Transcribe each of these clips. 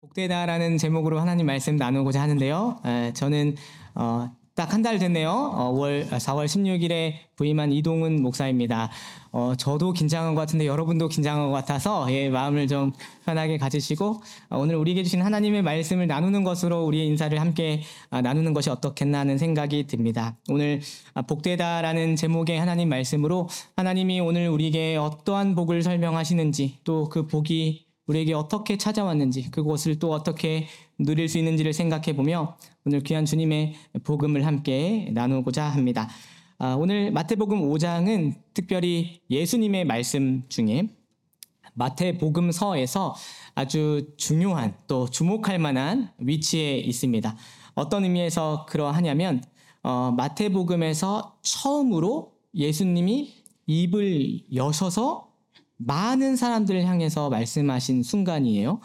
복되다라는 제목으로 하나님 말씀 나누고자 하는데요. 에, 저는 어, 딱 한 달 됐네요. 어, 5월 4월 16일에 부임한 이동은 목사입니다. 어, 저도 긴장한 것 같은데 여러분도 긴장한 것 같아서 예, 마음을 좀 편하게 가지시고 어, 오늘 우리에게 주신 하나님의 말씀을 나누는 것으로 우리의 인사를 함께 아, 나누는 것이 어떻겠나 하는 생각이 듭니다. 오늘 아, 복되다라는 제목의 하나님 말씀으로 하나님이 오늘 우리에게 어떠한 복을 설명하시는지 또 그 복이 우리에게 어떻게 찾아왔는지 그것을 또 어떻게 누릴 수 있는지를 생각해 보며 오늘 귀한 주님의 복음을 함께 나누고자 합니다. 아, 오늘 마태복음 5장은 특별히 예수님의 말씀 중에 마태복음서에서 아주 중요한 또 주목할 만한 위치에 있습니다. 어떤 의미에서 그러하냐면 어, 마태복음에서 처음으로 예수님이 입을 여셔서 많은 사람들을 향해서 말씀하신 순간이에요.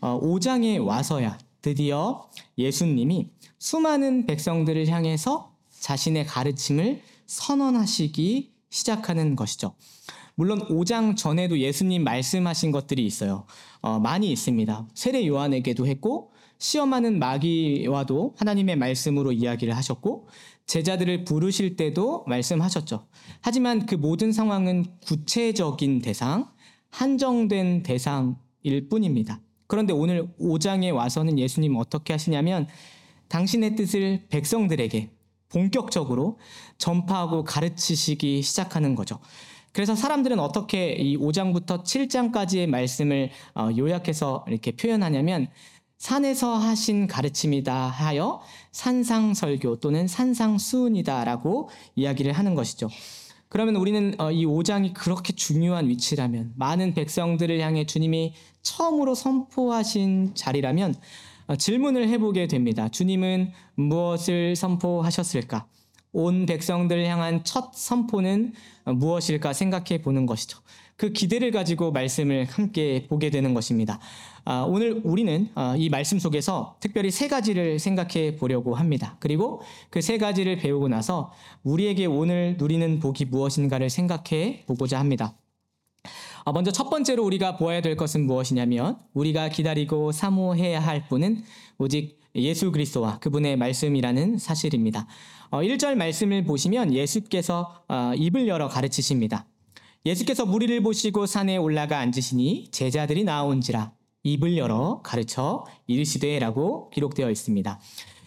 어, 5장에 와서야 드디어 예수님이 수많은 백성들을 향해서 자신의 가르침을 선언하시기 시작하는 것이죠. 물론 5장 전에도 예수님 말씀하신 것들이 있어요. 어, 많이 있습니다. 세례 요한에게도 했고 시험하는 마귀와도 하나님의 말씀으로 이야기를 하셨고 제자들을 부르실 때도 말씀하셨죠. 하지만 그 모든 상황은 구체적인 대상, 한정된 대상일 뿐입니다. 그런데 오늘 5장에 와서는 예수님 어떻게 하시냐면 당신의 뜻을 백성들에게 본격적으로 전파하고 가르치시기 시작하는 거죠. 그래서 사람들은 어떻게 이 5장부터 7장까지의 말씀을 어, 요약해서 이렇게 표현하냐면 산에서 하신 가르침이다 하여 산상설교 또는 산상수훈이다라고 이야기를 하는 것이죠. 그러면 우리는 어, 이 5장이 그렇게 중요한 위치라면 많은 백성들을 향해 주님이 처음으로 선포하신 자리라면 어, 질문을 해보게 됩니다. 주님은 무엇을 선포하셨을까? 온 백성들을 향한 첫 선포는 무엇일까 생각해 보는 것이죠. 그 기대를 가지고 말씀을 함께 보게 되는 것입니다. 아, 오늘 우리는 아, 이 말씀 속에서 특별히 세 가지를 생각해 보려고 합니다. 그리고 그 세 가지를 배우고 나서 우리에게 오늘 누리는 복이 무엇인가를 생각해 보고자 합니다. 아, 먼저 첫 번째로 우리가 보아야 될 것은 무엇이냐면 우리가 기다리고 사모해야 할 분은 오직 예수 그리스도와 그분의 말씀이라는 사실입니다. 1절 어, 말씀을 보시면 예수께서 어, 입을 열어 가르치십니다. 예수께서 무리를 보시고 산에 올라가 앉으시니 제자들이 나온지라 입을 열어 가르쳐 이르시되라고 기록되어 있습니다.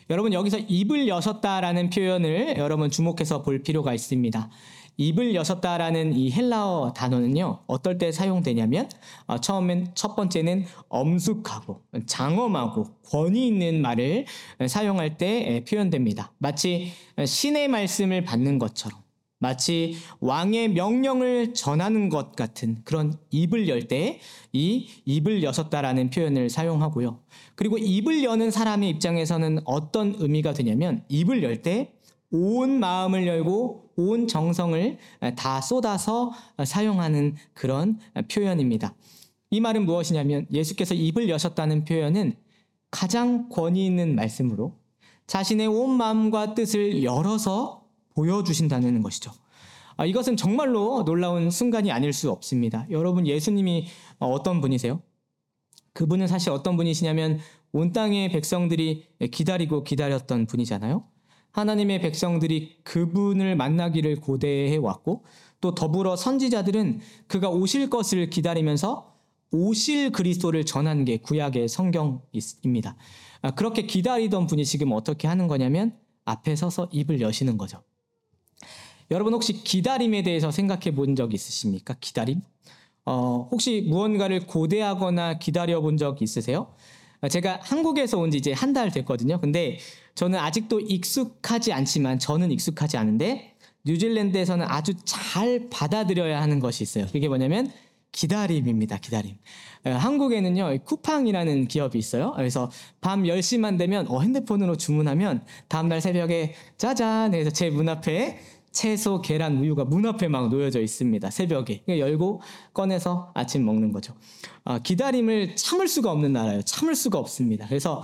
여러분 여기서 입을 여셨다라는 표현을 여러분 주목해서 볼 필요가 있습니다. 입을 여셨다라는 이 헬라어 단어는요 어떨 때 사용되냐면 어, 처음엔 첫 번째는 엄숙하고 장엄하고 권위 있는 말을 사용할 때 표현됩니다. 마치 신의 말씀을 받는 것처럼 마치 왕의 명령을 전하는 것 같은 그런 입을 열 때 이 입을 여셨다라는 표현을 사용하고요. 그리고 입을 여는 사람의 입장에서는 어떤 의미가 되냐면 입을 열 때 온 마음을 열고 온 정성을 다 쏟아서 사용하는 그런 표현입니다. 이 말은 무엇이냐면 예수께서 입을 여셨다는 표현은 가장 권위 있는 말씀으로 자신의 온 마음과 뜻을 열어서 보여주신다는 것이죠. 아, 이것은 정말로 놀라운 순간이 아닐 수 없습니다. 여러분, 예수님이 어떤 분이세요? 그분은 사실 어떤 분이시냐면 온 땅의 백성들이 기다리고 기다렸던 분이잖아요. 하나님의 백성들이 그분을 만나기를 고대해 왔고 또 더불어 선지자들은 그가 오실 것을 기다리면서 오실 그리스도를 전한 게 구약의 성경입니다. 아, 그렇게 기다리던 분이 지금 어떻게 하는 거냐면 앞에 서서 입을 여시는 거죠. 여러분 혹시 기다림에 대해서 생각해 본 적 있으십니까? 기다림? 어, 혹시 무언가를 고대하거나 기다려 본 적 있으세요? 제가 한국에서 온 지 이제 한 달 됐거든요. 근데 저는 아직도 익숙하지 않지만 저는 익숙하지 않은데 뉴질랜드에서는 아주 잘 받아들여야 하는 것이 있어요. 그게 뭐냐면 기다림입니다. 기다림. 한국에는요, 쿠팡이라는 기업이 있어요. 그래서 밤 10시만 되면 어, 핸드폰으로 주문하면 다음날 새벽에 짜잔 해서 제 문 앞에 채소, 계란, 우유가 문 앞에 막 놓여져 있습니다. 새벽에. 열고 꺼내서 아침 먹는 거죠. 아, 기다림을 참을 수가 없는 나라예요. 참을 수가 없습니다. 그래서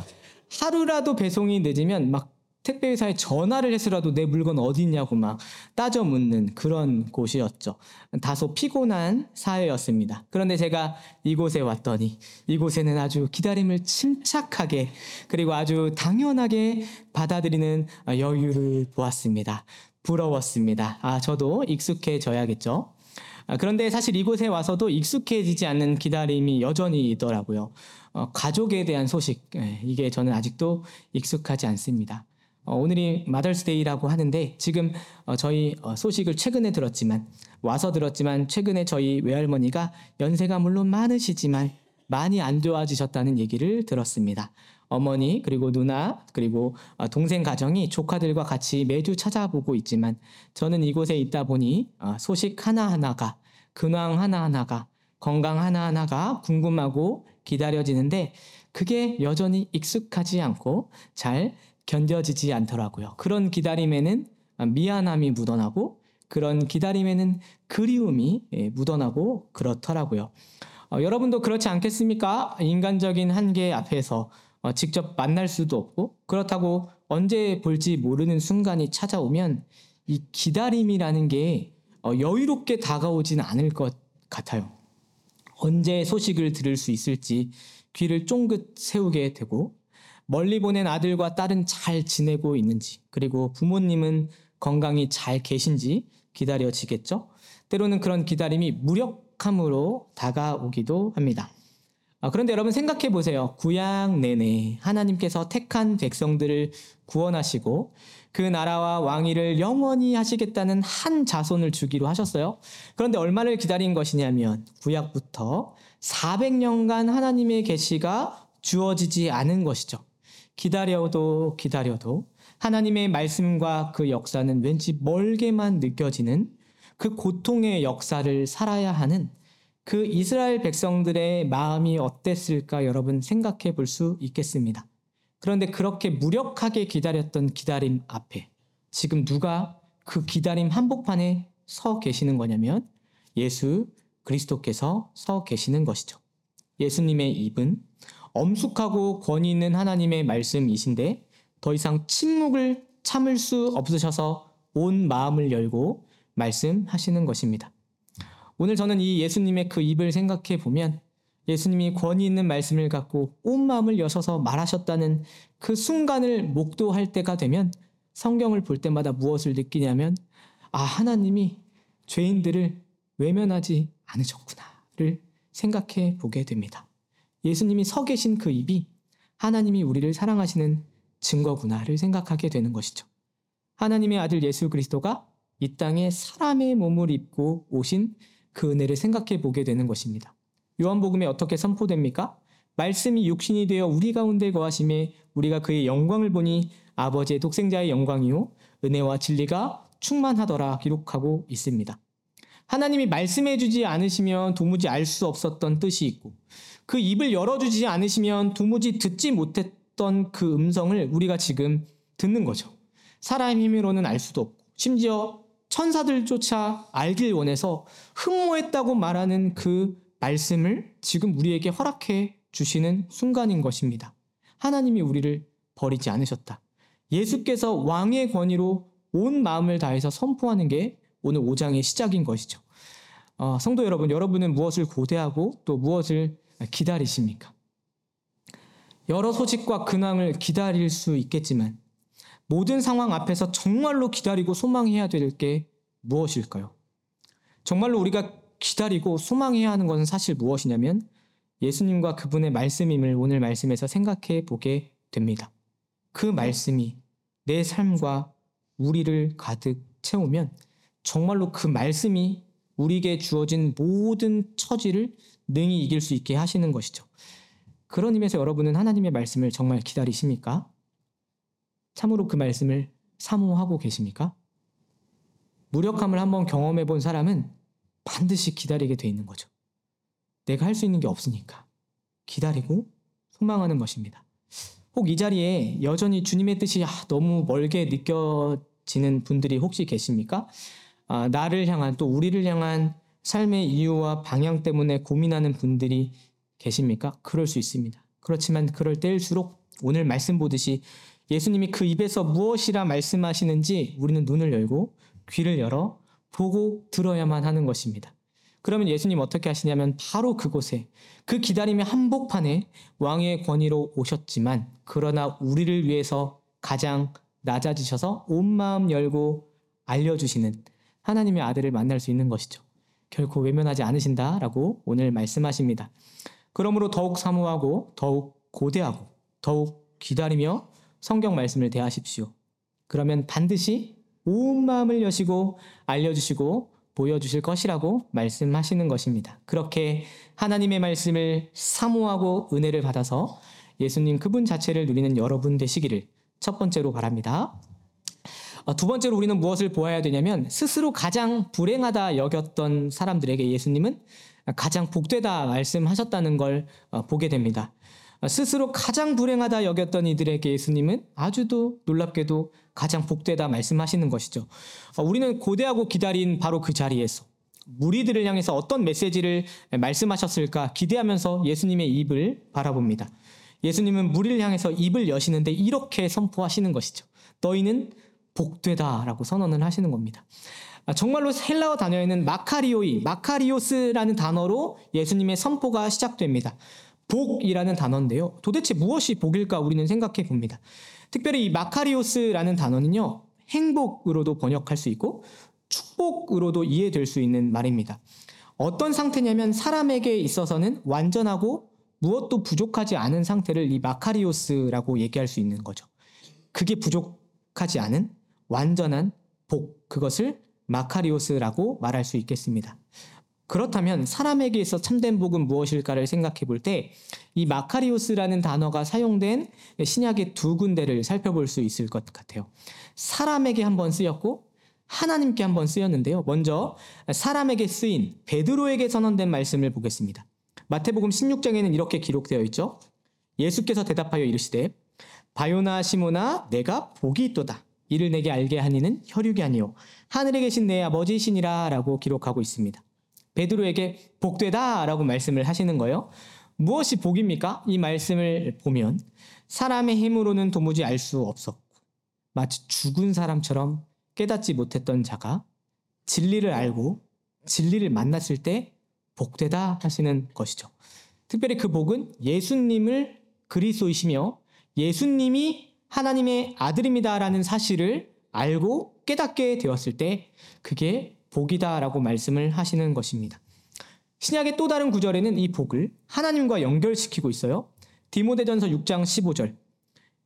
하루라도 배송이 늦으면 막 택배 회사에 전화를 해서라도 내 물건 어디 있냐고 막 따져 묻는 그런 곳이었죠. 다소 피곤한 사회였습니다. 그런데 제가 이곳에 왔더니 이곳에는 아주 기다림을 침착하게 그리고 아주 당연하게 받아들이는 여유를 보았습니다. 부러웠습니다. 아, 저도 익숙해져야겠죠. 아, 그런데 사실 이곳에 와서도 익숙해지지 않는 기다림이 여전히 있더라고요. 어, 가족에 대한 소식, 예, 이게 저는 아직도 익숙하지 않습니다. 어, 오늘이 마더스데이라고 하는데 지금 어, 저희 어, 소식을 최근에 들었지만 와서 들었지만 최근에 저희 외할머니가 연세가 물론 많으시지만 많이 안 좋아지셨다는 얘기를 들었습니다. 어머니 그리고 누나 그리고 어, 동생 가정이 조카들과 같이 매주 찾아보고 있지만 저는 이곳에 있다 보니 어, 소식 하나하나가 근황 하나하나가 건강 하나하나가 궁금하고 기다려지는데 그게 여전히 익숙하지 않고 잘 견뎌지지 않더라고요. 그런 기다림에는 미안함이 묻어나고 그런 기다림에는 그리움이 예, 묻어나고 그렇더라고요. 어, 여러분도 그렇지 않겠습니까? 인간적인 한계 앞에서 어, 직접 만날 수도 없고 그렇다고 언제 볼지 모르는 순간이 찾아오면 이 기다림이라는 게 어, 여유롭게 다가오진 않을 것 같아요. 언제 소식을 들을 수 있을지 귀를 쫑긋 세우게 되고 멀리 보낸 아들과 딸은 잘 지내고 있는지 그리고 부모님은 건강히 잘 계신지 기다려지겠죠. 때로는 그런 기다림이 무력 함으로 다가오기도 합니다. 아, 그런데 여러분 생각해 보세요. 구약 내내 하나님께서 택한 백성들을 구원하시고 그 나라와 왕위를 영원히 하시겠다는 한 자손을 주기로 하셨어요. 그런데 얼마를 기다린 것이냐면 구약부터 400년간 하나님의 계시가 주어지지 않은 것이죠. 기다려도 기다려도 하나님의 말씀과 그 역사는 왠지 멀게만 느껴지는 그 고통의 역사를 살아야 하는 그 이스라엘 백성들의 마음이 어땠을까 여러분 생각해 볼 수 있겠습니다. 그런데 그렇게 무력하게 기다렸던 기다림 앞에 지금 누가 그 기다림 한복판에 서 계시는 거냐면 예수 그리스도께서 서 계시는 것이죠. 예수님의 입은 엄숙하고 권위 있는 하나님의 말씀이신데 더 이상 침묵을 참을 수 없으셔서 온 마음을 열고 말씀하시는 것입니다. 오늘 저는 이 예수님의 그 입을 생각해 보면 예수님이 권위 있는 말씀을 갖고 온 마음을 여셔서 말하셨다는 그 순간을 목도할 때가 되면 성경을 볼 때마다 무엇을 느끼냐면 아, 하나님이 죄인들을 외면하지 않으셨구나를 생각해 보게 됩니다. 예수님이 서 계신 그 입이 하나님이 우리를 사랑하시는 증거구나를 생각하게 되는 것이죠. 하나님의 아들 예수 그리스도가 이 땅에 사람의 몸을 입고 오신 그 은혜를 생각해 보게 되는 것입니다. 요한복음에 어떻게 선포됩니까? 말씀이 육신이 되어 우리 가운데 거하심에 우리가 그의 영광을 보니 아버지의 독생자의 영광이요 은혜와 진리가 충만하더라 기록하고 있습니다. 하나님이 말씀해 주지 않으시면 도무지 알 수 없었던 뜻이 있고 그 입을 열어 주지 않으시면 도무지 듣지 못했던 그 음성을 우리가 지금 듣는 거죠. 사람의 힘으로는 알 수도 없고 심지어 천사들조차 알길 원해서 흠모했다고 말하는 그 말씀을 지금 우리에게 허락해 주시는 순간인 것입니다. 하나님이 우리를 버리지 않으셨다. 예수께서 왕의 권위로 온 마음을 다해서 선포하는 게 오늘 5장의 시작인 것이죠. 어, 성도 여러분, 여러분은 무엇을 고대하고 또 무엇을 기다리십니까? 여러 소식과 근황을 기다릴 수 있겠지만 모든 상황 앞에서 정말로 기다리고 소망해야 될 게 무엇일까요? 정말로 우리가 기다리고 소망해야 하는 것은 사실 무엇이냐면 예수님과 그분의 말씀임을 오늘 말씀에서 생각해 보게 됩니다. 그 말씀이 내 삶과 우리를 가득 채우면 정말로 그 말씀이 우리에게 주어진 모든 처지를 능히 이길 수 있게 하시는 것이죠. 그런 의미에서 여러분은 하나님의 말씀을 정말 기다리십니까? 참으로 그 말씀을 사모하고 계십니까? 무력함을 한번 경험해 본 사람은 반드시 기다리게 돼 있는 거죠. 내가 할 수 있는 게 없으니까 기다리고 소망하는 것입니다. 혹 이 자리에 여전히 주님의 뜻이 아, 너무 멀게 느껴지는 분들이 혹시 계십니까? 아, 나를 향한 또 우리를 향한 삶의 이유와 방향 때문에 고민하는 분들이 계십니까? 그럴 수 있습니다. 그렇지만 그럴 때일수록 오늘 말씀 보듯이 예수님이 그 입에서 무엇이라 말씀하시는지 우리는 눈을 열고 귀를 열어 보고 들어야만 하는 것입니다. 그러면 예수님 어떻게 하시냐면 바로 그곳에 그 기다림의 한복판에 왕의 권위로 오셨지만 그러나 우리를 위해서 가장 낮아지셔서 온 마음 열고 알려주시는 하나님의 아들을 만날 수 있는 것이죠. 결코 외면하지 않으신다라고 오늘 말씀하십니다. 그러므로 더욱 사모하고 더욱 고대하고 더욱 기다리며 성경 말씀을 대하십시오. 그러면 반드시 온 마음을 여시고 알려주시고 보여주실 것이라고 말씀하시는 것입니다. 그렇게 하나님의 말씀을 사모하고 은혜를 받아서 예수님 그분 자체를 누리는 여러분 되시기를 첫 번째로 바랍니다. 어, 두 번째로 우리는 무엇을 보아야 되냐면 스스로 가장 불행하다 여겼던 사람들에게 예수님은 가장 복되다 말씀하셨다는 걸 어, 보게 됩니다. 어, 스스로 가장 불행하다 여겼던 이들에게 예수님은 아주도 놀랍게도 가장 복되다 말씀하시는 것이죠. 우리는 고대하고 기다린 바로 그 자리에서 무리들을 향해서 어떤 메시지를 말씀하셨을까 기대하면서 예수님의 입을 바라봅니다. 예수님은 무리를 향해서 입을 여시는데 이렇게 선포하시는 것이죠. 너희는 복되다라고 선언을 하시는 겁니다. 아, 정말로 헬라어 단어에는 마카리오이, 마카리오스라는 단어로 예수님의 선포가 시작됩니다. 복이라는 단어인데요. 도대체 무엇이 복일까 우리는 생각해 봅니다. 특별히 이 마카리오스라는 단어는요, 행복으로도 번역할 수 있고 축복으로도 이해될 수 있는 말입니다. 어떤 상태냐면 사람에게 있어서는 완전하고 무엇도 부족하지 않은 상태를 이 마카리오스라고 얘기할 수 있는 거죠. 그게 부족하지 않은 완전한 복, 그것을 마카리오스라고 말할 수 있겠습니다. 그렇다면 사람에게 있어 참된 복은 무엇일까를 생각해 볼 때 이 마카리오스라는 단어가 사용된 신약의 두 군데를 살펴볼 수 있을 것 같아요. 사람에게 한번 쓰였고 하나님께 한번 쓰였는데요. 먼저 사람에게 쓰인 베드로에게 선언된 말씀을 보겠습니다. 마태복음 16장에는 이렇게 기록되어 있죠. 예수께서 대답하여 이르시되 바요나 시모나 내가 복이 있도다. 이를 내게 알게 하니는 혈육이 아니요 하늘에 계신 내 아버지이시니라라고 기록하고 있습니다. 베드로에게 복되다라고 말씀을 하시는 거예요. 무엇이 복입니까? 이 말씀을 보면 사람의 힘으로는 도무지 알 수 없었고 마치 죽은 사람처럼 깨닫지 못했던 자가 진리를 알고 진리를 만났을 때 복되다 하시는 것이죠. 특별히 그 복은 예수님을 그리스도이시며 예수님이 하나님의 아들입니다라는 사실을 알고 깨닫게 되었을 때 그게 복이다라고 말씀을 하시는 것입니다. 신약의 또 다른 구절에는 이 복을 하나님과 연결시키고 있어요. 디모데전서 6장 15절.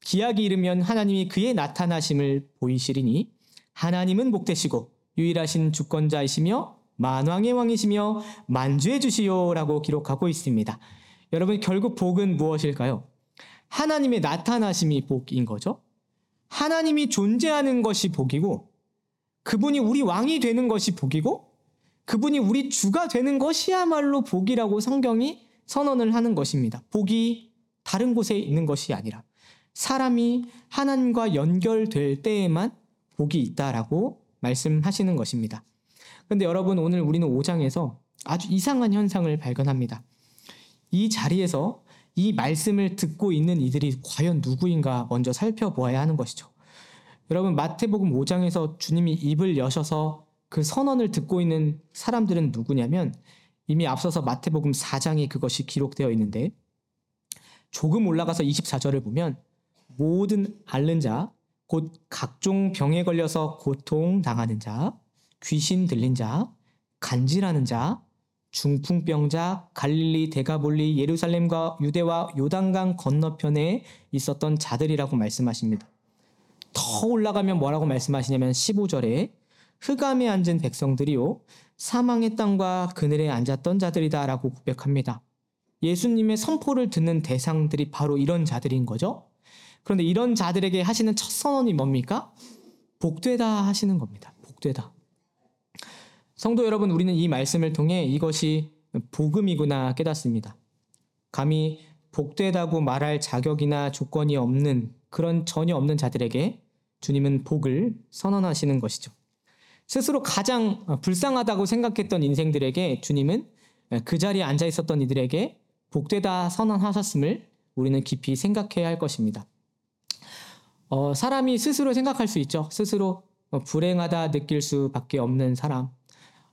기약이 이르면 하나님이 그의 나타나심을 보이시리니 하나님은 복되시고 유일하신 주권자이시며 만왕의 왕이시며 만주해 주시오라고 기록하고 있습니다. 여러분 결국 복은 무엇일까요? 하나님의 나타나심이 복인 거죠. 하나님이 존재하는 것이 복이고 그분이 우리 왕이 되는 것이 복이고 그분이 우리 주가 되는 것이야말로 복이라고 성경이 선언을 하는 것입니다. 복이 다른 곳에 있는 것이 아니라 사람이 하나님과 연결될 때에만 복이 있다라고 말씀하시는 것입니다. 그런데 여러분 오늘 우리는 5장에서 아주 이상한 현상을 발견합니다. 이 자리에서 이 말씀을 듣고 있는 이들이 과연 누구인가 먼저 살펴보아야 하는 것이죠. 여러분 마태복음 5장에서 주님이 입을 여셔서 그 선언을 듣고 있는 사람들은 누구냐면 이미 앞서서 마태복음 4장에 그것이 기록되어 있는데 조금 올라가서 24절을 보면 모든 앓는 자, 곧 각종 병에 걸려서 고통 당하는 자, 귀신 들린 자, 간질하는 자, 중풍병자, 갈릴리, 데가볼리, 예루살렘과 유대와 요단강 건너편에 있었던 자들이라고 말씀하십니다. 더 올라가면 뭐라고 말씀하시냐면 15절에 흑암에 앉은 백성들이요 사망의 땅과 그늘에 앉았던 자들이다라고 고백합니다. 예수님의 선포를 듣는 대상들이 바로 이런 자들인 거죠. 그런데 이런 자들에게 하시는 첫 선언이 뭡니까? 복되다 하시는 겁니다. 복되다. 성도 여러분, 우리는 이 말씀을 통해 이것이 복음이구나 깨닫습니다. 감히 복되다고 말할 자격이나 조건이 없는 그런 전혀 없는 자들에게 주님은 복을 선언하시는 것이죠. 스스로 가장 불쌍하다고 생각했던 인생들에게 주님은 그 자리에 앉아 있었던 이들에게 복되다 선언하셨음을 우리는 깊이 생각해야 할 것입니다. 어, 사람이 스스로 생각할 수 있죠. 스스로 어, 불행하다 느낄 수밖에 없는 사람.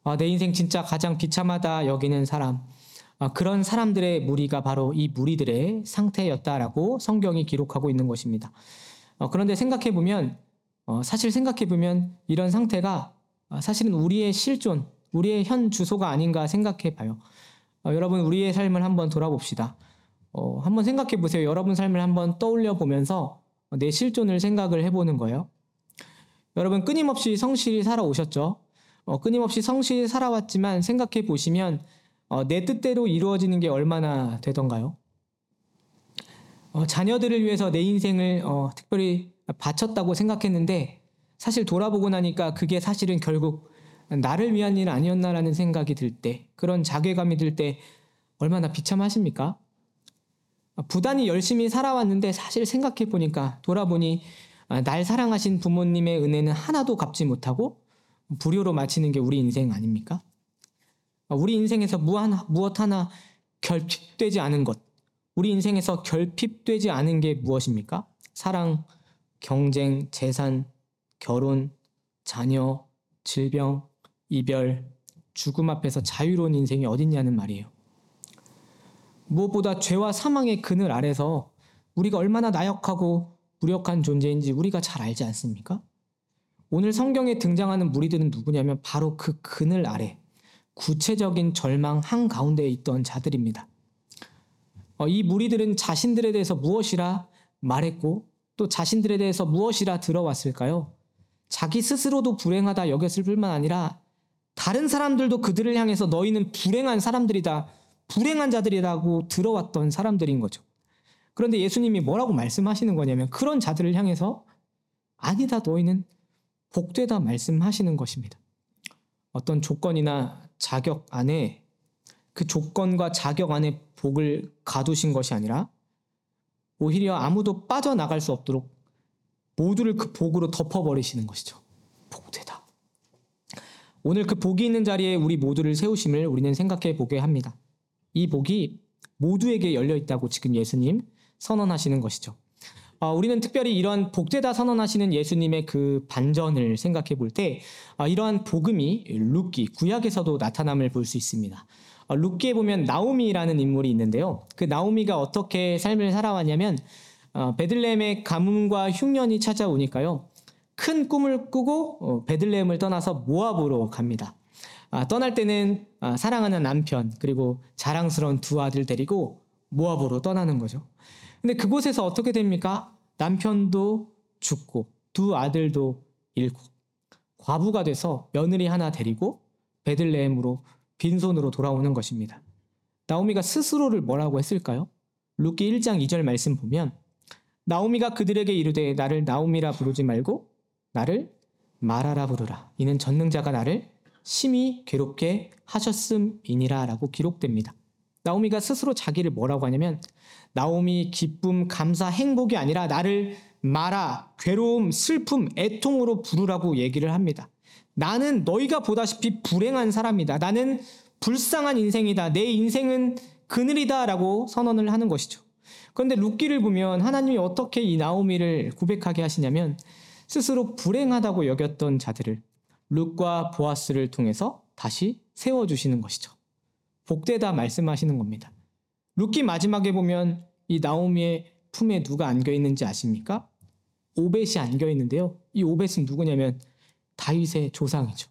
아, 내 인생 진짜 가장 비참하다 여기는 사람. 아, 그런 사람들의 무리가 바로 이 무리들의 상태였다라고 성경이 기록하고 있는 것입니다. 어, 그런데 생각해 보면 어, 사실 생각해 보면 이런 상태가 아, 사실은 우리의 실존, 우리의 현 주소가 아닌가 생각해 봐요. 어, 여러분 우리의 삶을 한번 돌아봅시다. 어, 한번 생각해 보세요. 여러분 삶을 한번 떠올려 보면서 내 실존을 생각을 해보는 거예요. 여러분 끊임없이 성실히 살아오셨죠? 어, 끊임없이 성실히 살아왔지만 생각해 보시면 어, 내 뜻대로 이루어지는 게 얼마나 되던가요? 어, 자녀들을 위해서 내 인생을 어, 특별히 바쳤다고 생각했는데 사실 돌아보고 나니까 그게 사실은 결국 나를 위한 일 아니었나라는 생각이 들 때, 그런 자괴감이 들 때 얼마나 비참하십니까? 어, 부단히 열심히 살아왔는데 사실 생각해 보니까 돌아보니 아, 날 사랑하신 부모님의 은혜는 하나도 갚지 못하고 불효로 마치는 게 우리 인생 아닙니까? 아, 우리 인생에서 무한, 무엇 하나 결핍되지 않은 것, 우리 인생에서 결핍되지 않은 게 무엇입니까? 사랑, 경쟁, 재산, 결혼, 자녀, 질병, 이별, 죽음 앞에서 자유로운 인생이 어딨냐는 말이에요. 무엇보다 죄와 사망의 그늘 아래서 우리가 얼마나 나약하고 무력한 존재인지 우리가 잘 알지 않습니까? 오늘 성경에 등장하는 무리들은 누구냐면 바로 그 그늘 아래 구체적인 절망 한가운데에 있던 자들입니다. 어, 이 무리들은 자신들에 대해서 무엇이라 말했고 또 자신들에 대해서 무엇이라 들어왔을까요? 자기 스스로도 불행하다 여겼을 뿐만 아니라 다른 사람들도 그들을 향해서 너희는 불행한 사람들이다, 불행한 자들이라고 들어왔던 사람들인 거죠. 그런데 예수님이 뭐라고 말씀하시는 거냐면 그런 자들을 향해서 아니다, 너희는 복되다 말씀하시는 것입니다. 어떤 조건이나 자격 안에 그 조건과 자격 안에 복을 가두신 것이 아니라 오히려 아무도 빠져나갈 수 없도록 모두를 그 복으로 덮어버리시는 것이죠. 복되다. 오늘 그 복이 있는 자리에 우리 모두를 세우심을 우리는 생각해 보게 합니다. 이 복이 모두에게 열려 있다고 지금 예수님 선언하시는 것이죠. 어, 우리는 특별히 이러한 복되다 선언하시는 예수님의 그 반전을 생각해 볼때 어, 이러한 복음이 룻기 구약에서도 나타남을 볼 수 있습니다. 어, 룻기에 보면 나오미라는 인물이 있는데요. 그 나오미가 어떻게 삶을 살아왔냐면 어, 베들레헴의 가뭄과 흉년이 찾아오니까요. 큰 꿈을 꾸고 어, 베들레헴을 떠나서 모압으로 갑니다. 아, 떠날 때는 아, 사랑하는 남편 그리고 자랑스러운 두 아들 데리고 모압으로 떠나는 거죠. 근데 그곳에서 어떻게 됩니까? 남편도 죽고 두 아들도 잃고 과부가 돼서 며느리 하나 데리고 베들레헴으로 빈손으로 돌아오는 것입니다. 나오미가 스스로를 뭐라고 했을까요? 룻기 1장 2절 말씀 보면 나오미가 그들에게 이르되 나를 나오미라 부르지 말고 나를 마라라 부르라. 이는 전능자가 나를 심히 괴롭게 하셨음이니라라고 기록됩니다. 나오미가 스스로 자기를 뭐라고 하냐면 나오미 기쁨, 감사, 행복이 아니라 나를 마라, 괴로움, 슬픔, 애통으로 부르라고 얘기를 합니다. 나는 너희가 보다시피 불행한 사람이다. 나는 불쌍한 인생이다. 내 인생은 그늘이다 라고 선언을 하는 것이죠. 그런데 룻기를 보면 하나님이 어떻게 이 나오미를 고백하게 하시냐면 스스로 불행하다고 여겼던 자들을 룻과 보아스를 통해서 다시 세워주시는 것이죠. 복되다 말씀하시는 겁니다. 룻기 마지막에 보면 이 나오미의 품에 누가 안겨 있는지 아십니까? 오벳이 안겨 있는데요. 이 오벳은 누구냐면 다윗의 조상이죠.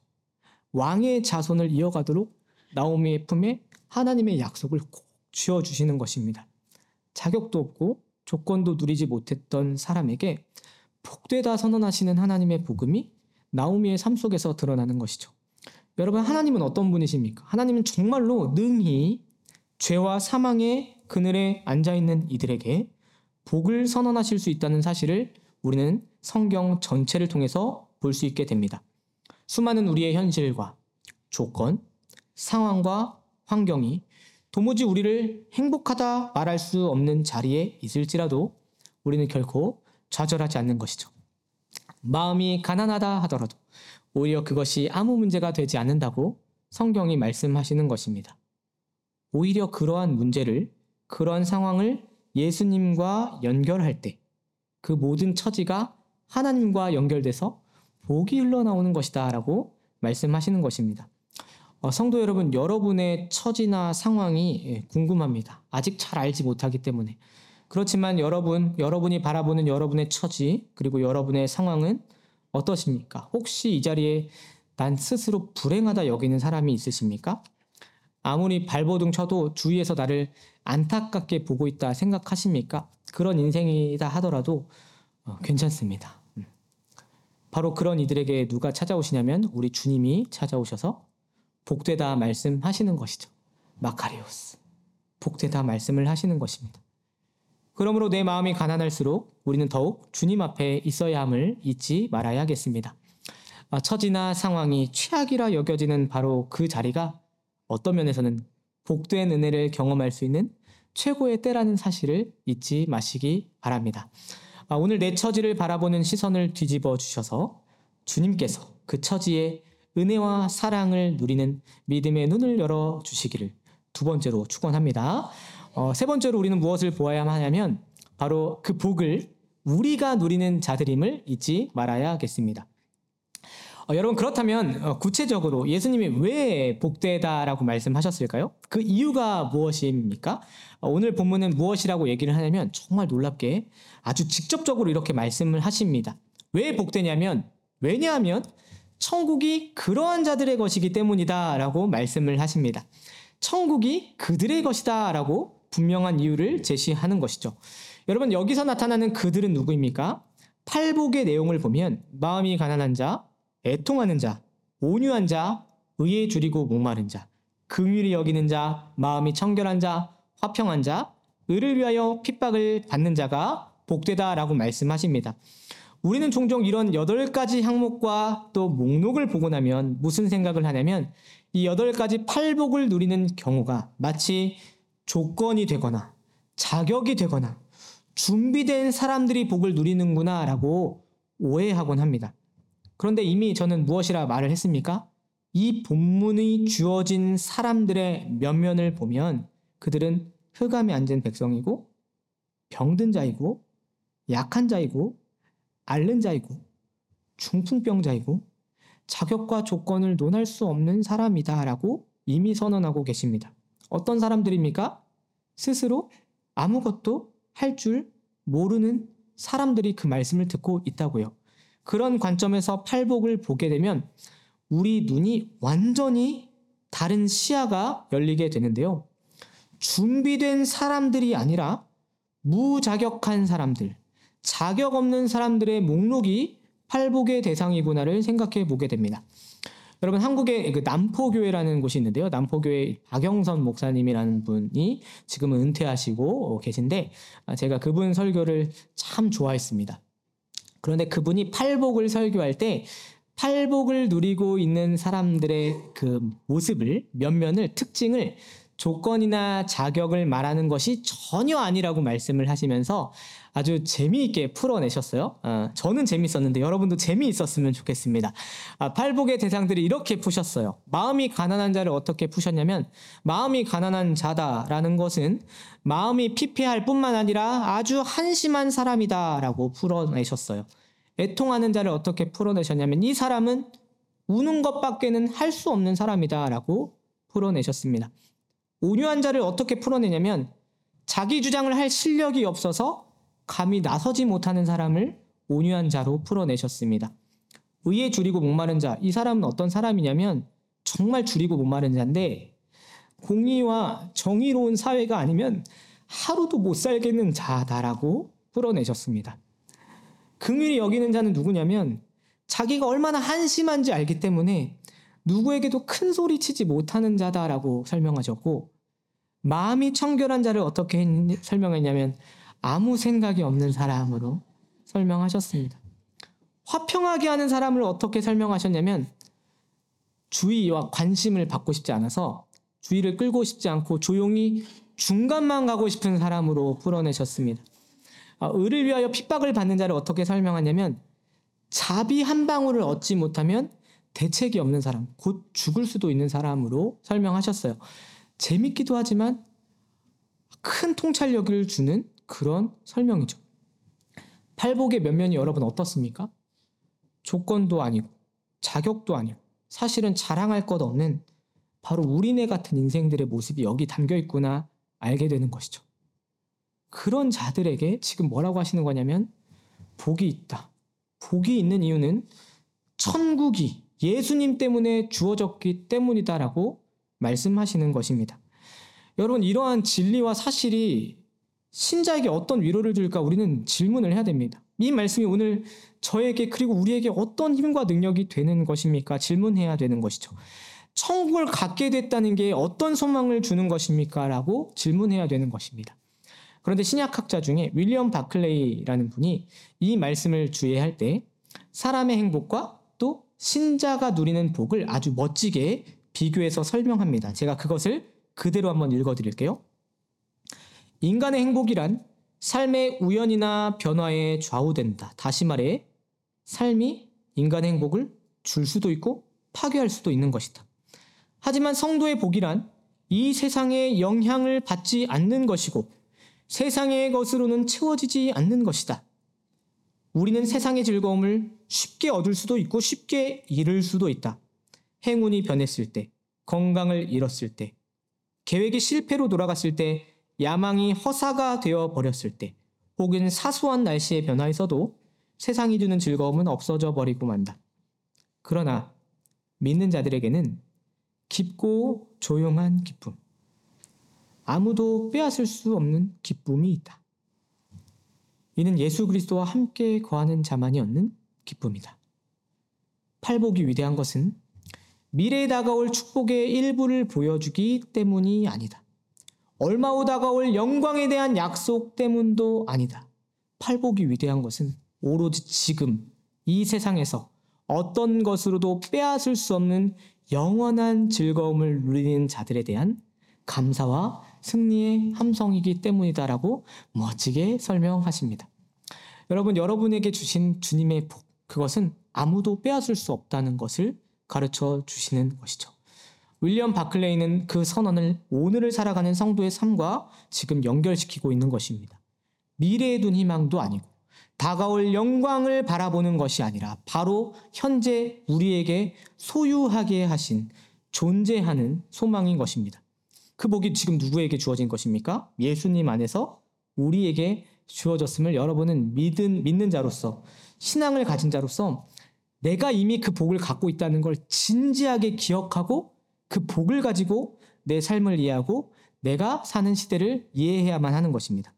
왕의 자손을 이어가도록 나오미의 품에 하나님의 약속을 꼭 쥐어 주시는 것입니다. 자격도 없고 조건도 누리지 못했던 사람에게 복되다 선언하시는 하나님의 복음이 나오미의 삶 속에서 드러나는 것이죠. 여러분 하나님은 어떤 분이십니까? 하나님은 정말로 능히 죄와 사망의 그늘에 앉아 있는 이들에게 복을 선언하실 수 있다는 사실을 우리는 성경 전체를 통해서 볼 수 있게 됩니다. 수많은 우리의 현실과 조건, 상황과 환경이 도무지 우리를 행복하다 말할 수 없는 자리에 있을지라도 우리는 결코 좌절하지 않는 것이죠. 마음이 가난하다 하더라도 오히려 그것이 아무 문제가 되지 않는다고 성경이 말씀하시는 것입니다. 오히려 그러한 문제를, 그러한 상황을 예수님과 연결할 때 그 모든 처지가 하나님과 연결돼서 복이 흘러나오는 것이다 라고 말씀하시는 것입니다. 어, 성도 여러분, 여러분의 처지나 상황이 예, 궁금합니다. 아직 잘 알지 못하기 때문에. 그렇지만 여러분, 여러분이 바라보는 여러분의 처지, 그리고 여러분의 상황은 어떠십니까? 혹시 이 자리에 난 스스로 불행하다 여기는 사람이 있으십니까? 아무리 발버둥 쳐도 주위에서 나를 안타깝게 보고 있다 생각하십니까? 그런 인생이다 하더라도 어, 괜찮습니다. 음. 바로 그런 이들에게 누가 찾아오시냐면 우리 주님이 찾아오셔서 복되다 말씀하시는 것이죠. 마카리오스. 복되다 말씀을 하시는 것입니다. 그러므로 내 마음이 가난할수록 우리는 더욱 주님 앞에 있어야 함을 잊지 말아야겠습니다. 아, 처지나 상황이 최악이라 여겨지는 바로 그 자리가 어떤 면에서는 복된 은혜를 경험할 수 있는 최고의 때라는 사실을 잊지 마시기 바랍니다. 아, 오늘 내 처지를 바라보는 시선을 뒤집어 주셔서 주님께서 그 처지에 은혜와 사랑을 누리는 믿음의 눈을 열어 주시기를 두 번째로 축원합니다. 어, 세 번째로 우리는 무엇을 보아야 하냐면 바로 그 복을 우리가 누리는 자들임을 잊지 말아야겠습니다. 어, 여러분 그렇다면 어, 구체적으로 예수님이 왜 복되다라고 말씀하셨을까요? 그 이유가 무엇입니까? 어, 오늘 본문은 무엇이라고 얘기를 하냐면 정말 놀랍게 아주 직접적으로 이렇게 말씀을 하십니다. 왜 복되냐면 왜냐하면 천국이 그러한 자들의 것이기 때문이다라고 말씀을 하십니다. 천국이 그들의 것이다라고 분명한 이유를 제시하는 것이죠. 여러분 여기서 나타나는 그들은 누구입니까? 팔복의 내용을 보면 마음이 가난한 자, 애통하는 자, 온유한 자, 의에 줄이고 목마른 자, 긍휼히 여기는 자, 마음이 청결한 자, 화평한 자, 의를 위하여 핍박을 받는 자가 복되다라고 말씀하십니다. 우리는 종종 이런 여덟 가지 항목과 또 목록을 보고 나면 무슨 생각을 하냐면 이 여덟 가지 팔복을 누리는 경우가 마치 조건이 되거나 자격이 되거나 준비된 사람들이 복을 누리는구나라고 오해하곤 합니다. 그런데 이미 저는 무엇이라 말을 했습니까? 이 본문이 주어진 사람들의 면면을 보면 그들은 흑암에 앉은 백성이고 병든 자이고 약한 자이고 앓는 자이고 중풍병자이고 자격과 조건을 논할 수 없는 사람이다라고 이미 선언하고 계십니다. 어떤 사람들입니까? 스스로 아무것도 할 줄 모르는 사람들이 그 말씀을 듣고 있다고요. 그런 관점에서 팔복을 보게 되면 우리 눈이 완전히 다른 시야가 열리게 되는데요. 준비된 사람들이 아니라 무자격한 사람들, 자격 없는 사람들의 목록이 팔복의 대상이구나를 생각해 보게 됩니다. 여러분 한국에 그 남포교회라는 곳이 있는데요. 남포교회 박영선 목사님이라는 분이 지금은 은퇴하시고 계신데 제가 그분 설교를 참 좋아했습니다. 그런데 그분이 팔복을 설교할 때 팔복을 누리고 있는 사람들의 그 모습을 면면을 특징을 조건이나 자격을 말하는 것이 전혀 아니라고 말씀을 하시면서 아주 재미있게 풀어내셨어요. 어, 저는 재미있었는데 여러분도 재미있었으면 좋겠습니다. 아, 팔복의 대상들이 이렇게 푸셨어요. 마음이 가난한 자를 어떻게 푸셨냐면 마음이 가난한 자다라는 것은 마음이 피폐할 뿐만 아니라 아주 한심한 사람이다라고 풀어내셨어요. 애통하는 자를 어떻게 풀어내셨냐면 이 사람은 우는 것밖에는 할 수 없는 사람이다라고 풀어내셨습니다. 온유한 자를 어떻게 풀어내냐면 자기 주장을 할 실력이 없어서 감히 나서지 못하는 사람을 온유한 자로 풀어내셨습니다. 의에 줄이고 목마른 자, 이 사람은 어떤 사람이냐면 정말 줄이고 목마른 자인데 공의와 정의로운 사회가 아니면 하루도 못 살겠는 자다라고 풀어내셨습니다. 긍휼히 여기는 자는 누구냐면 자기가 얼마나 한심한지 알기 때문에 누구에게도 큰 소리 치지 못하는 자다라고 설명하셨고 마음이 청결한 자를 어떻게 설명했냐면 아무 생각이 없는 사람으로 설명하셨습니다. 화평하게 하는 사람을 어떻게 설명하셨냐면 주의와 관심을 받고 싶지 않아서 주의를 끌고 싶지 않고 조용히 중간만 가고 싶은 사람으로 풀어내셨습니다. 아, 의를 위하여 핍박을 받는 자를 어떻게 설명하냐면 자비 한 방울을 얻지 못하면 대책이 없는 사람, 곧 죽을 수도 있는 사람으로 설명하셨어요. 재밌기도 하지만 큰 통찰력을 주는 그런 설명이죠. 팔복의 면면이 여러분 어떻습니까? 조건도 아니고 자격도 아니고 사실은 자랑할 것 없는 바로 우리네 같은 인생들의 모습이 여기 담겨 있구나 알게 되는 것이죠. 그런 자들에게 지금 뭐라고 하시는 거냐면 복이 있다. 복이 있는 이유는 천국이 예수님 때문에 주어졌기 때문이다라고 말씀하시는 것입니다. 여러분 이러한 진리와 사실이 신자에게 어떤 위로를 줄까 우리는 질문을 해야 됩니다. 이 말씀이 오늘 저에게 그리고 우리에게 어떤 힘과 능력이 되는 것입니까? 질문해야 되는 것이죠. 천국을 갖게 됐다는 게 어떤 소망을 주는 것입니까? 라고 질문해야 되는 것입니다. 그런데 신약학자 중에 윌리엄 바클레이라는 분이 이 말씀을 주의할 때 사람의 행복과 또 신자가 누리는 복을 아주 멋지게 비교해서 설명합니다. 제가 그것을 그대로 한번 읽어 드릴게요. 인간의 행복이란 삶의 우연이나 변화에 좌우된다. 다시 말해, 삶이 인간의 행복을 줄 수도 있고 파괴할 수도 있는 것이다. 하지만 성도의 복이란 이 세상에 영향을 받지 않는 것이고 세상의 것으로는 채워지지 않는 것이다. 우리는 세상의 즐거움을 쉽게 얻을 수도 있고 쉽게 잃을 수도 있다. 행운이 변했을 때, 건강을 잃었을 때, 계획이 실패로 돌아갔을 때, 야망이 허사가 되어 버렸을 때, 혹은 사소한 날씨의 변화에서도 세상이 주는 즐거움은 없어져 버리고 만다. 그러나 믿는 자들에게는 깊고 조용한 기쁨, 아무도 빼앗을 수 없는 기쁨이 있다. 이는 예수 그리스도와 함께 거하는 자만이 얻는 기쁨이다. 팔복이 위대한 것은 미래에 다가올 축복의 일부를 보여주기 때문이 아니다. 얼마 후 다가올 영광에 대한 약속 때문도 아니다. 팔복이 위대한 것은 오로지 지금 이 세상에서 어떤 것으로도 빼앗을 수 없는 영원한 즐거움을 누리는 자들에 대한 감사와 승리의 함성이기 때문이다라고 멋지게 설명하십니다. 여러분, 여러분에게 주신 주님의 복, 그것은 아무도 빼앗을 수 없다는 것을 가르쳐 주시는 것이죠. 윌리엄 바클레이는 그 선언을 오늘을 살아가는 성도의 삶과 지금 연결시키고 있는 것입니다. 미래에 둔 희망도 아니고 다가올 영광을 바라보는 것이 아니라 바로 현재 우리에게 소유하게 하신 존재하는 소망인 것입니다. 그 복이 지금 누구에게 주어진 것입니까? 예수님 안에서 우리에게 주어졌음을 여러분은 믿은, 믿는 자로서 신앙을 가진 자로서 내가 이미 그 복을 갖고 있다는 걸 진지하게 기억하고 그 복을 가지고 내 삶을 이해하고 내가 사는 시대를 이해해야만 하는 것입니다.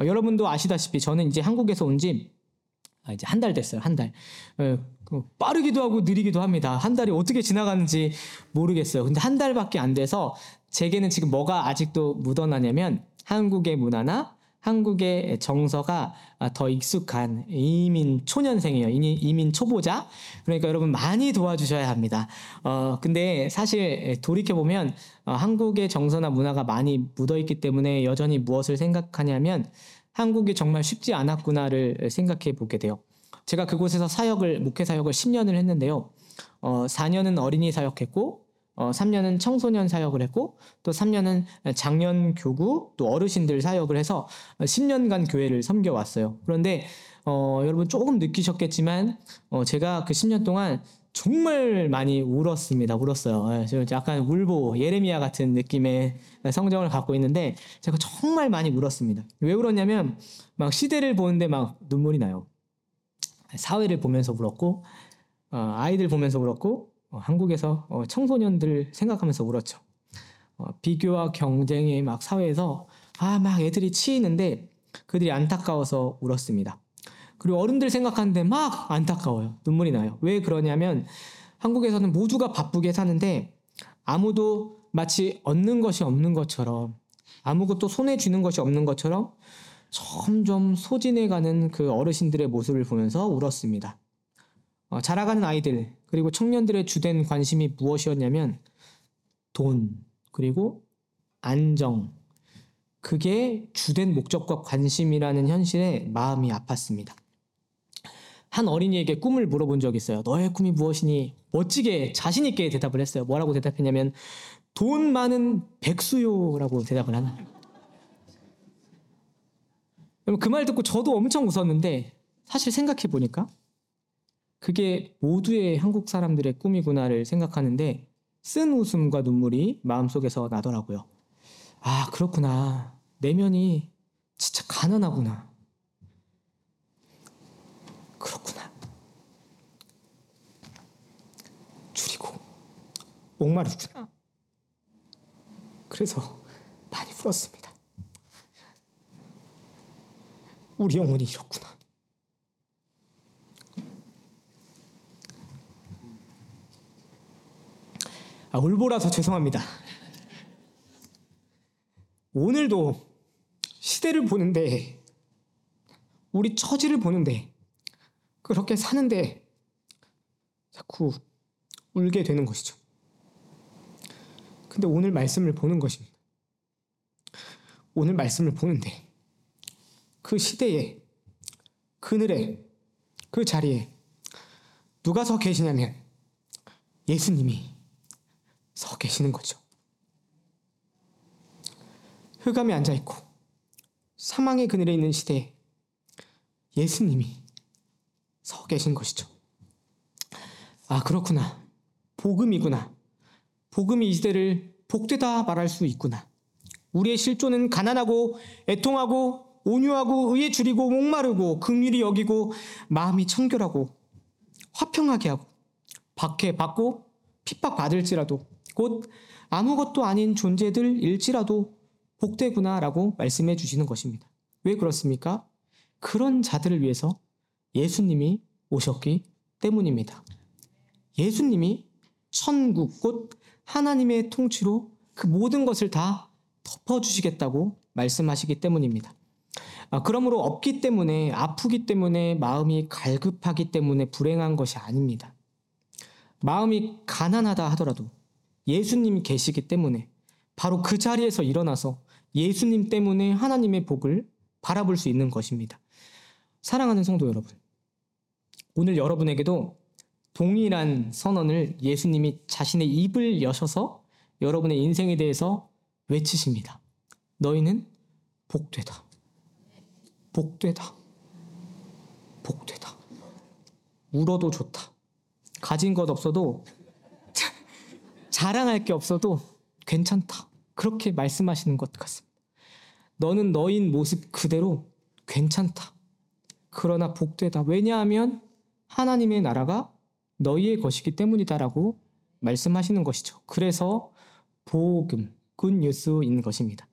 어, 여러분도 아시다시피 저는 이제 한국에서 온지 아, 이제 한 달 됐어요. 한 달. 어, 그 빠르기도 하고 느리기도 합니다. 한 달이 어떻게 지나가는지 모르겠어요. 근데 한 달밖에 안 돼서 제게는 지금 뭐가 아직도 묻어나냐면 한국의 문화나 한국의 정서가 더 익숙한 이민 초년생이에요. 이민 초보자. 그러니까 여러분 많이 도와주셔야 합니다. 어, 근데 사실 돌이켜보면 어, 한국의 정서나 문화가 많이 묻어있기 때문에 여전히 무엇을 생각하냐면 한국이 정말 쉽지 않았구나를 생각해 보게 돼요. 제가 그곳에서 사역을, 목회 사역을 10년을 했는데요. 어, 4년은 어린이 사역했고, 어, 3년은 청소년 사역을 했고 또 3년은 장년 교구 또 어르신들 사역을 해서 10년간 교회를 섬겨 왔어요. 그런데 어, 여러분 조금 느끼셨겠지만 어, 제가 그 10년 동안 정말 많이 울었습니다. 울었어요. 예, 약간 울보 예레미야 같은 느낌의 성정을 갖고 있는데 제가 정말 많이 울었습니다. 왜 울었냐면 막 시대를 보는데 막 눈물이 나요. 사회를 보면서 울었고 어, 아이들 보면서 울었고 어, 한국에서 어, 청소년들 생각하면서 울었죠. 어, 비교와 경쟁의 막 사회에서 아 막 애들이 치이는데 그들이 안타까워서 울었습니다. 그리고 어른들 생각하는데 막 안타까워요. 눈물이 나요. 왜 그러냐면 한국에서는 모두가 바쁘게 사는데 아무도 마치 얻는 것이 없는 것처럼 아무것도 손에 쥐는 것이 없는 것처럼 점점 소진해가는 그 어르신들의 모습을 보면서 울었습니다. 어, 자라가는 아이들 그리고 청년들의 주된 관심이 무엇이었냐면 돈 그리고 안정 그게 주된 목적과 관심이라는 현실에 마음이 아팠습니다. 한 어린이에게 꿈을 물어본 적이 있어요. 너의 꿈이 무엇이니? 멋지게 자신 있게 대답을 했어요. 뭐라고 대답했냐면 돈 많은 백수요라고 대답을 하나. 그 말 듣고 저도 엄청 웃었는데 사실 생각해 보니까 그게 모두의 한국 사람들의 꿈이구나를 생각하는데 쓴 웃음과 눈물이 마음속에서 나더라고요. 아, 그렇구나. 내면이 진짜 가난하구나. 그렇구나. 줄이고 목마르구나. 그래서 많이 울었습니다. 우리 영혼이 이렇구나. 아, 울보라서 죄송합니다. 오늘도 시대를 보는데, 우리 처지를 보는데, 그렇게 사는데, 자꾸 울게 되는 것이죠. 근데 오늘 말씀을 보는 것입니다. 오늘 말씀을 보는데, 그 시대에, 그늘에, 그 자리에, 누가 서 계시냐면, 예수님이 서 계시는 거죠. 흑암에 앉아 있고 사망의 그늘에 있는 시대에 예수님이 서 계신 것이죠. 아, 그렇구나. 복음이구나. 복음이 이 시대를 복되다 말할 수 있구나. 우리의 실존은 가난하고 애통하고 온유하고 의에 줄이고 목마르고 긍휼히 여기고 마음이 청결하고 화평하게 하고 박해 받고 핍박 받을지라도 곧 아무것도 아닌 존재들일지라도 복되구나 라고 말씀해 주시는 것입니다. 왜 그렇습니까? 그런 자들을 위해서 예수님이 오셨기 때문입니다. 예수님이 천국 곧 하나님의 통치로 그 모든 것을 다 덮어주시겠다고 말씀하시기 때문입니다. 아, 그러므로 없기 때문에 아프기 때문에 마음이 갈급하기 때문에 불행한 것이 아닙니다. 마음이 가난하다 하더라도 예수님 계시기 때문에 바로 그 자리에서 일어나서 예수님 때문에 하나님의 복을 바라볼 수 있는 것입니다. 사랑하는 성도 여러분, 오늘 여러분에게도 동일한 선언을 예수님이 자신의 입을 여셔서 여러분의 인생에 대해서 외치십니다. 너희는 복되다. 복되다. 복되다. 울어도 좋다. 가진 것 없어도 자랑할 게 없어도 괜찮다. 그렇게 말씀하시는 것 같습니다. 너는 너인 모습 그대로 괜찮다. 그러나 복되다. 왜냐하면 하나님의 나라가 너희의 것이기 때문이다라고 말씀하시는 것이죠. 그래서 복음, 굿뉴스인 것입니다.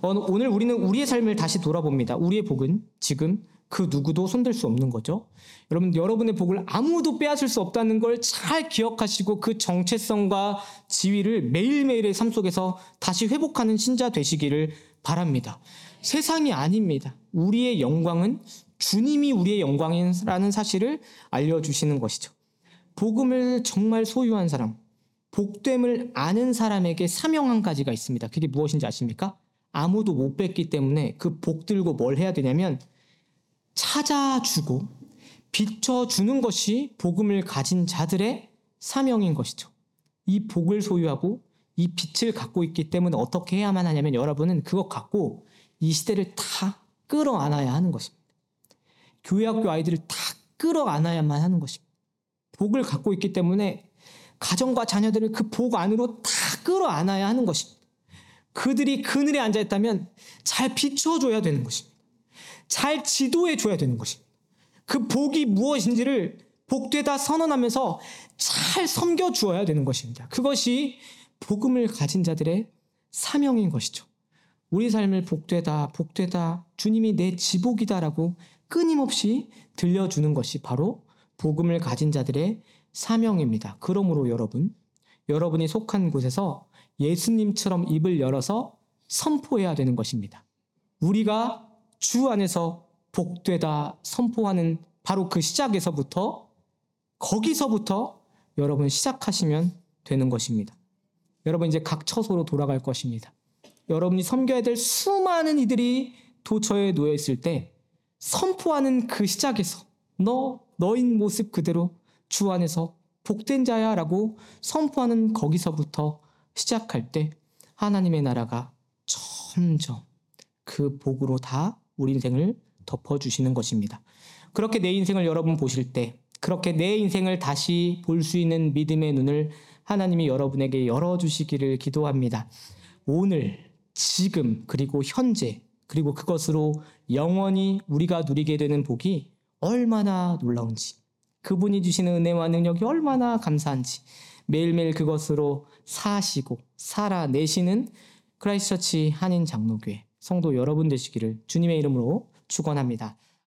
오늘 우리는 우리의 삶을 다시 돌아봅니다. 우리의 복은 지금 그 누구도 손댈 수 없는 거죠. 여러분, 여러분의 복을 아무도 빼앗을 수 없다는 걸 잘 기억하시고 그 정체성과 지위를 매일매일의 삶 속에서 다시 회복하는 신자 되시기를 바랍니다. 세상이 아닙니다. 우리의 영광은 주님이 우리의 영광이라는 사실을 알려주시는 것이죠. 복음을 정말 소유한 사람, 복됨을 아는 사람에게 사명 한 가지가 있습니다. 그게 무엇인지 아십니까? 아무도 못 뺐기 때문에 그 복 들고 뭘 해야 되냐면 찾아주고 비춰주는 것이 복음을 가진 자들의 사명인 것이죠. 이 복을 소유하고 이 빛을 갖고 있기 때문에 어떻게 해야만 하냐면 여러분은 그것 갖고 이 시대를 다 끌어안아야 하는 것입니다. 교회 학교 아이들을 다 끌어안아야만 하는 것입니다. 복을 갖고 있기 때문에 가정과 자녀들을 그 복 안으로 다 끌어안아야 하는 것입니다. 그들이 그늘에 앉아 있다면 잘 비춰줘야 되는 것입니다. 잘 지도해 줘야 되는 것입니다. 그 복이 무엇인지를 복되다 선언하면서 잘 섬겨 주어야 되는 것입니다. 그것이 복음을 가진 자들의 사명인 것이죠. 우리 삶을 복되다, 복되다, 주님이 내 지복이다라고 끊임없이 들려주는 것이 바로 복음을 가진 자들의 사명입니다. 그러므로 여러분, 여러분이 속한 곳에서 예수님처럼 입을 열어서 선포해야 되는 것입니다. 우리가 주 안에서 복되다 선포하는 바로 그 시작에서부터 거기서부터 여러분 시작하시면 되는 것입니다. 여러분 이제 각 처소로 돌아갈 것입니다. 여러분이 섬겨야 될 수많은 이들이 도처에 놓여 있을 때 선포하는 그 시작에서 너 너인 모습 그대로 주 안에서 복된 자야라고 선포하는 거기서부터 시작할 때 하나님의 나라가 점점 그 복으로 다 우리 인생을 덮어주시는 것입니다. 그렇게 내 인생을 여러분 보실 때, 그렇게 내 인생을 다시 볼 수 있는 믿음의 눈을 하나님이 여러분에게 열어주시기를 기도합니다. 오늘, 지금, 그리고 현재, 그리고 그것으로 영원히 우리가 누리게 되는 복이 얼마나 놀라운지, 그분이 주시는 은혜와 능력이 얼마나 감사한지, 매일매일 그것으로 사시고 살아내시는 크라이스처치 한인 장로교회 성도 여러분 되시기를 주님의 이름으로 축원합니다.